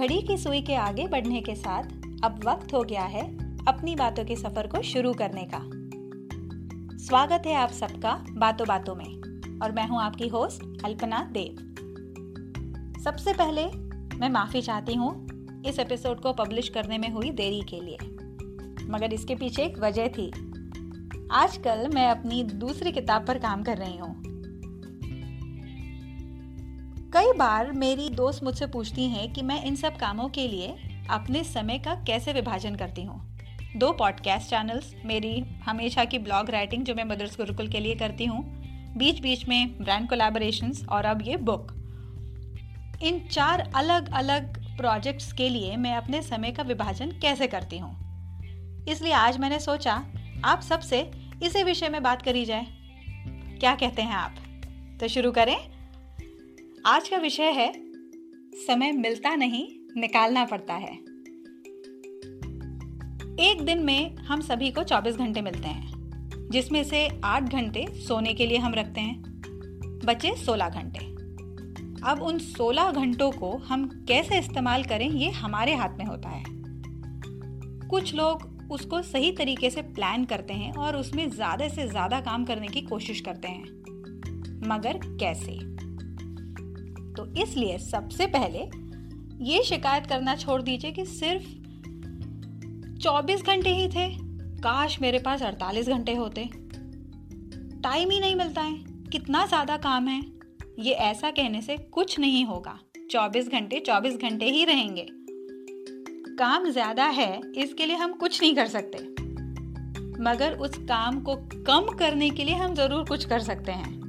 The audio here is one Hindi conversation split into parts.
घड़ी की सुई के आगे बढ़ने के साथ अब वक्त हो गया है अपनी बातों के सफ़र को शुरू करने का। स्वागत है आप सबका बातों बातों में, और मैं हूँ आपकी होस्ट अल्पना देव। सबसे पहले मैं माफ़ी चाहती हूँ इस एपिसोड को पब्लिश करने में हुई देरी के लिए, मगर इसके पीछे एक वजह थी। आजकल मैं अपनी दूसरी किताब पर काम कर रही हूँ कई बार मेरी दोस्त मुझसे पूछती हैं कि मैं इन सब कामों के लिए अपने समय का कैसे विभाजन करती हूँ। दो पॉडकास्ट चैनल्स मेरी हमेशा की ब्लॉग राइटिंग जो मैं मदर्स गुरुकुल के लिए करती हूँ बीच बीच में ब्रांड कोलैबोरेशंस और अब ये बुक इन चार अलग अलग प्रोजेक्ट्स के लिए मैं अपने समय का विभाजन कैसे करती हूँ? इसलिए आज मैंने सोचा, आप सबसे इसी विषय में बात करी जाए। क्या कहते हैं आप? तो शुरू करें। आज का विषय है, समय मिलता नहीं, निकालना पड़ता है। एक दिन में हम सभी को 24 घंटे मिलते हैं, जिसमें से 8 घंटे सोने के लिए हम रखते हैं, बचे 16 घंटे। अब उन 16 घंटों को हम कैसे इस्तेमाल करें, ये हमारे हाथ में होता है। कुछ लोग उसको सही तरीके से प्लान करते हैं और उसमें ज़्यादा से ज़्यादा काम करने की कोशिश करते हैं। मगर कैसे? तो इसलिए सबसे पहले ये शिकायत करना छोड़ दीजिए कि सिर्फ़ 24 घंटे ही थे। काश मेरे पास 48 घंटे होते। टाइम ही नहीं मिलता है। कितना ज़्यादा काम है। ये ऐसा कहने से कुछ नहीं होगा। 24 घंटे 24 घंटे ही रहेंगे। काम ज़्यादा है, इसके लिए हम कुछ नहीं कर सकते। मगर उस काम को कम करने के लिए हम ज़रूर कुछ कर सकते हैं।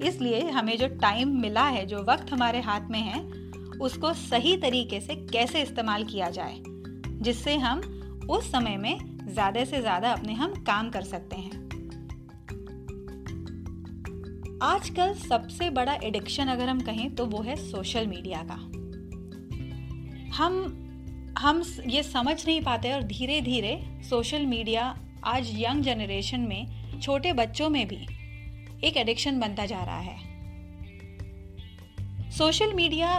इसलिए हमें जो टाइम मिला है, जो वक्त हमारे हाथ में है, उसको सही तरीके से कैसे इस्तेमाल किया जाए, जिससे हम उस समय में ज़्यादा से ज़्यादा अपने हम काम कर सकते हैं। आजकल सबसे बड़ा एडिक्शन अगर हम कहें तो वो है सोशल मीडिया का। हम हम ये समझ नहीं पाते और धीरे धीरे सोशल मीडिया आज यंग जनरेशन में, छोटे बच्चों में भी एक एडिक्शन बनता जा रहा है। सोशल मीडिया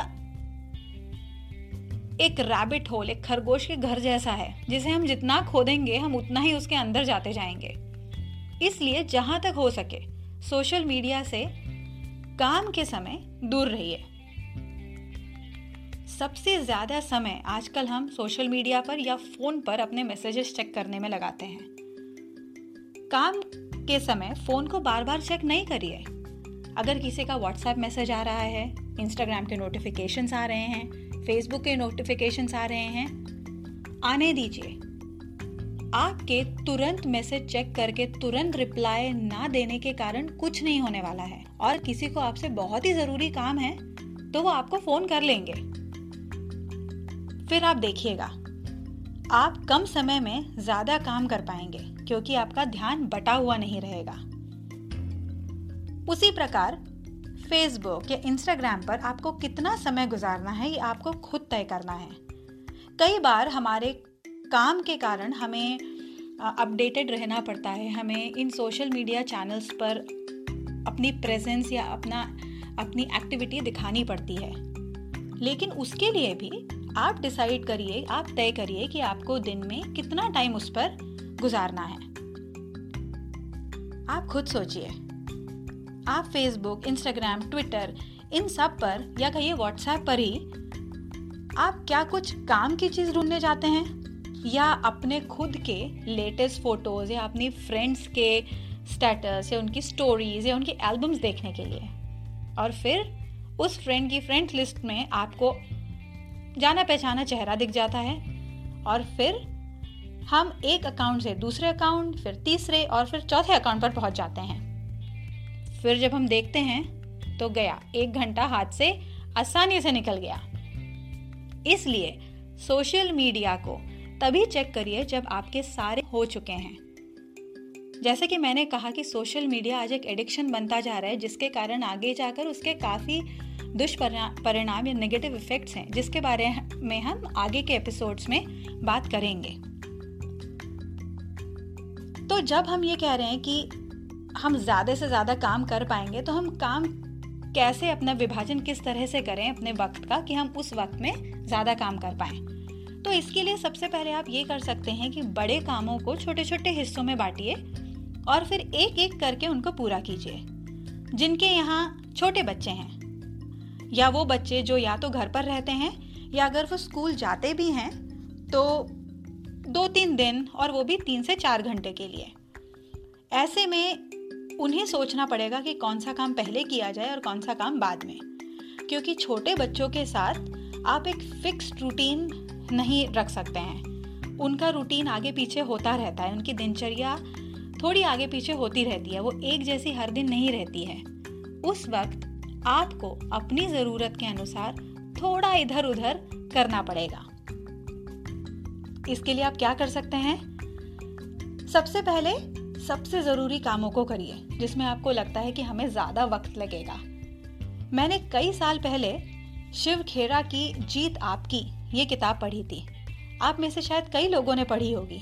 एक रैबिट होल एक खरगोश के घर जैसा है, जिसे हम जितना खोदेंगे, हम उतना ही उसके अंदर जाते जाएँगे। इसलिए जहाँ तक हो सके सोशल मीडिया से काम के समय दूर रहिए। सबसे ज़्यादा समय आजकल हम सोशल मीडिया पर या फ़ोन पर अपने मैसेजेस चेक करने में लगाते हैं। काम के समय फ़ोन को बार बार चेक नहीं करिए। अगर किसी का व्हाट्सएप मैसेज आ रहा है इंस्टाग्राम के नोटिफिकेशंस आ रहे हैं फेसबुक के नोटिफिकेशंस आ रहे हैं, आने दीजिए। आपके तुरंत मैसेज चेक करके तुरंत रिप्लाई ना देने के कारण कुछ नहीं होने वाला है। और किसी को आपसे बहुत ही ज़रूरी काम है तो वो आपको फ़ोन कर लेंगे। फिर आप देखिएगा। आप कम समय में ज़्यादा काम कर पाएँगे, क्योंकि आपका ध्यान बटा हुआ नहीं रहेगा। उसी प्रकार फेसबुक या इंस्टाग्राम पर आपको कितना समय गुजारना है, ये आपको खुद तय करना है। कई बार हमारे काम के कारण हमें अपडेटेड रहना पड़ता है। हमें इन सोशल मीडिया चैनल्स पर अपनी प्रेजेंस या अपना, अपनी एक्टिविटी दिखानी पड़ती है। लेकिन उसके लिए भी आप डिसाइड करिए, आप तय करिए कि आपको दिन में कितना टाइम उस पर गुजारना है। आप खुद सोचिए। आप फेसबुक इंस्टाग्राम ट्विटर इन सब पर या कहिए व्हाट्सएप पर ही आप क्या कुछ काम की चीज़ ढूँढने जाते हैं? या अपने खुद के लेटेस्ट फ़ोटोज़ या अपनी फ्रेंड्स के स्टेटस या उनकी स्टोरीज या उनकी एल्बम्स देखने के लिए? और फिर उस फ्रेंड की फ्रेंड लिस्ट में आपको जाना पहचाना चेहरा दिख जाता है और फिर हम एक अकाउंट से दूसरे अकाउंट फिर तीसरे और फिर चौथे अकाउंट पर पहुँच जाते हैं। फिर जब हम देखते हैं तो गया, एक घंटा हाथ से आसानी से निकल गया। इसलिए सोशल मीडिया को तभी चेक करिए जब आपके सारे हो चुके हैं। जैसे कि मैंने कहा कि सोशल मीडिया आज एक एडिक्शन बनता जा रहा है, जिसके कारण आगे जाकर उसके काफ़ी दुष्परिणाम या नेगेटिव इफेक्ट्स हैं, जिसके बारे में हम आगे के एपिसोड्स में बात करेंगे। तो जब हम ये कह रहे हैं कि हम ज़्यादा से ज़्यादा काम कर पाएँगे तो हम काम कैसे अपना विभाजन किस तरह से करें अपने वक्त का, कि हम उस वक्त में ज़्यादा काम कर पाए? तो इसके लिए सबसे पहले आप ये कर सकते हैं कि बड़े कामों को छोटे छोटे हिस्सों में बांटिए और फिर एक एक करके उनको पूरा कीजिए, जिनके यहाँ छोटे बच्चे हैं। या वो बच्चे जो या तो घर पर रहते हैं, या अगर वो स्कूल जाते भी हैं तो दो तीन दिन और वो भी तीन से चार घंटे के लिए। ऐसे में उन्हें सोचना पड़ेगा कि कौन सा काम पहले किया जाए और कौन सा काम बाद में। क्योंकि छोटे बच्चों के साथ आप एक फिक्स्ड रूटीन नहीं रख सकते हैं। उनका रूटीन आगे पीछे होता रहता है, उनकी दिनचर्या थोड़ी आगे पीछे होती रहती है, वो एक जैसी हर दिन नहीं रहती है। उस वक्त आपको अपनी ज़रूरत के अनुसार थोड़ा इधर उधर करना पड़ेगा। इसके लिए आप क्या कर सकते हैं? सबसे पहले सबसे ज़रूरी कामों को करिए, जिसमें आपको लगता है कि हमें ज़्यादा वक्त लगेगा। मैंने कई साल पहले शिव खेरा की जीत आपकी ये किताब पढ़ी थी। आप में से शायद कई लोगों ने पढ़ी होगी।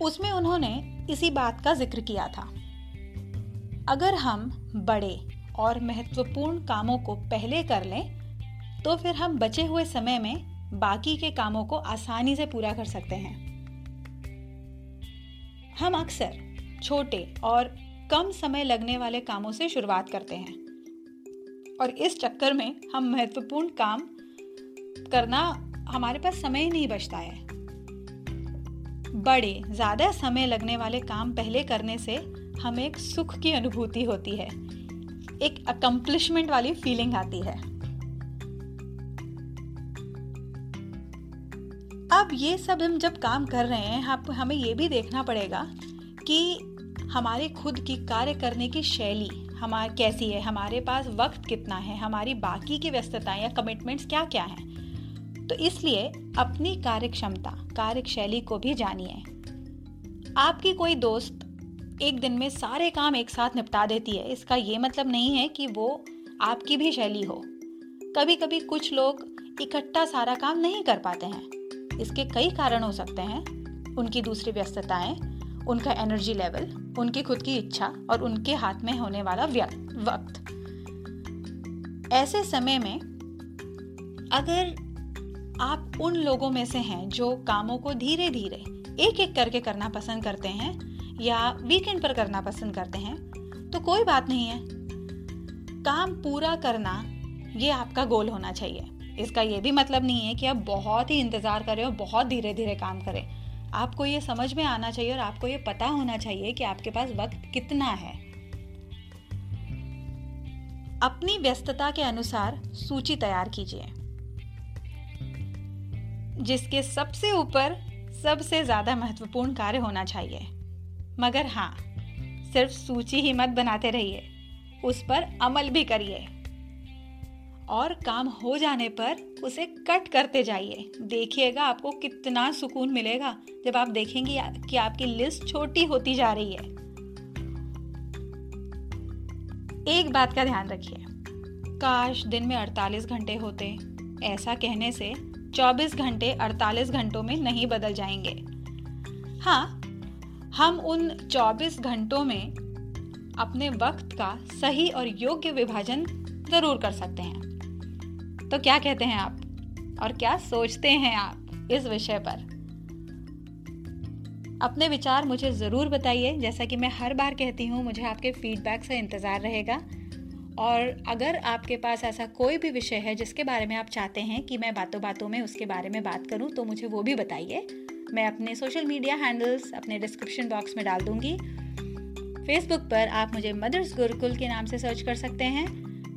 उसमें उन्होंने इसी बात का ज़िक्र किया था। अगर हम बड़े और महत्वपूर्ण कामों को पहले कर लें तो फिर हम बचे हुए समय में बाकी के कामों को आसानी से पूरा कर सकते हैं। हम अक्सर छोटे और कम समय लगने वाले कामों से शुरुआत करते हैं। और इस चक्कर में हम महत्वपूर्ण काम करना हमारे पास समय ही नहीं बचता है। बड़े, ज़्यादा समय लगने वाले काम पहले करने से हमें एक सुख की अनुभूति होती है। एक अकम्पलिशमेंट वाली फीलिंग आती है। अब ये सब हम जब काम कर रहे हैं आप हमें ये भी देखना पड़ेगा कि हमारे खुद की कार्य करने की शैली हमारी कैसी है, हमारे पास वक्त कितना है, हमारी बाकी की व्यस्तताएँ या कमिटमेंट्स क्या क्या हैं। तो इसलिए अपनी कार्य क्षमता कार्य शैली को भी जानिए। आपकी कोई दोस्त एक दिन में सारे काम एक साथ निपटा देती है। इसका ये मतलब नहीं है कि वो आपकी भी शैली हो। कभी कभी कुछ लोग इकट्ठा सारा काम नहीं कर पाते हैं। इसके कई कारण हो सकते हैं। उनकी दूसरी व्यस्तताएँ, उनका एनर्जी लेवल उनकी खुद की इच्छा और उनके हाथ में होने वाला वक्त। ऐसे समय में अगर आप उन लोगों में से हैं जो कामों को धीरे धीरे एक एक करके करना पसंद करते हैं या वीकेंड पर करना पसंद करते हैं तो कोई बात नहीं है। काम पूरा करना, ये आपका गोल होना चाहिए। इसका ये भी मतलब नहीं है कि आप बहुत ही इंतज़ार करें और बहुत धीरे धीरे काम करें। आपको ये समझ में आना चाहिए और आपको ये पता होना चाहिए कि आपके पास वक्त कितना है। अपनी व्यस्तता के अनुसार सूची तैयार कीजिए, जिसके सबसे ऊपर सबसे ज़्यादा महत्वपूर्ण कार्य होना चाहिए। मगर हाँ सिर्फ़ सूची ही मत बनाते रहिए। उस पर अमल भी करिए। और काम हो जाने पर उसे कट करते जाइए। देखिएगा आपको कितना सुकून मिलेगा जब आप देखेंगे कि आपकी लिस्ट छोटी होती जा रही है। एक बात का ध्यान रखिए। काश दिन में 48 घंटे होते। ऐसा कहने से 24 घंटे 48 घंटों में नहीं बदल जाएँगे। हाँ हम उन 24 घंटों में अपने वक्त का सही और योग्य विभाजन ज़रूर कर सकते हैं। तो क्या कहते हैं आप? और क्या सोचते हैं आप इस विषय पर? अपने विचार मुझे ज़रूर बताइए। जैसा कि मैं हर बार कहती हूँ, मुझे आपके फीडबैक से इंतज़ार रहेगा। और अगर आपके पास ऐसा कोई भी विषय है जिसके बारे में आप चाहते हैं कि मैं बातों बातों में उसके बारे में बात करूँ तो मुझे वो भी बताइए। मैं अपने सोशल मीडिया हैंडल्स अपने डिस्क्रिप्शन बॉक्स में डाल दूँगी। फेसबुक पर आप मुझे मदर्स गुरुकुल के नाम से सर्च कर सकते हैं।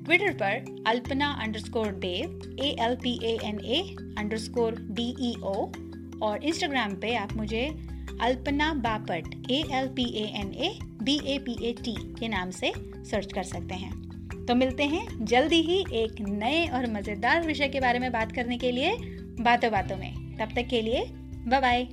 ट्विटर पर Alpana underscore Deo A L P A N A underscore D E O और इंस्टाग्राम पे आप मुझे Alpana Bapat A L P A N A B A P A T के नाम से सर्च कर सकते हैं। तो मिलते हैं जल्दी ही एक नए और मज़ेदार विषय के बारे में बात करने के लिए। बातों बातों में। तब तक के लिए Bye bye.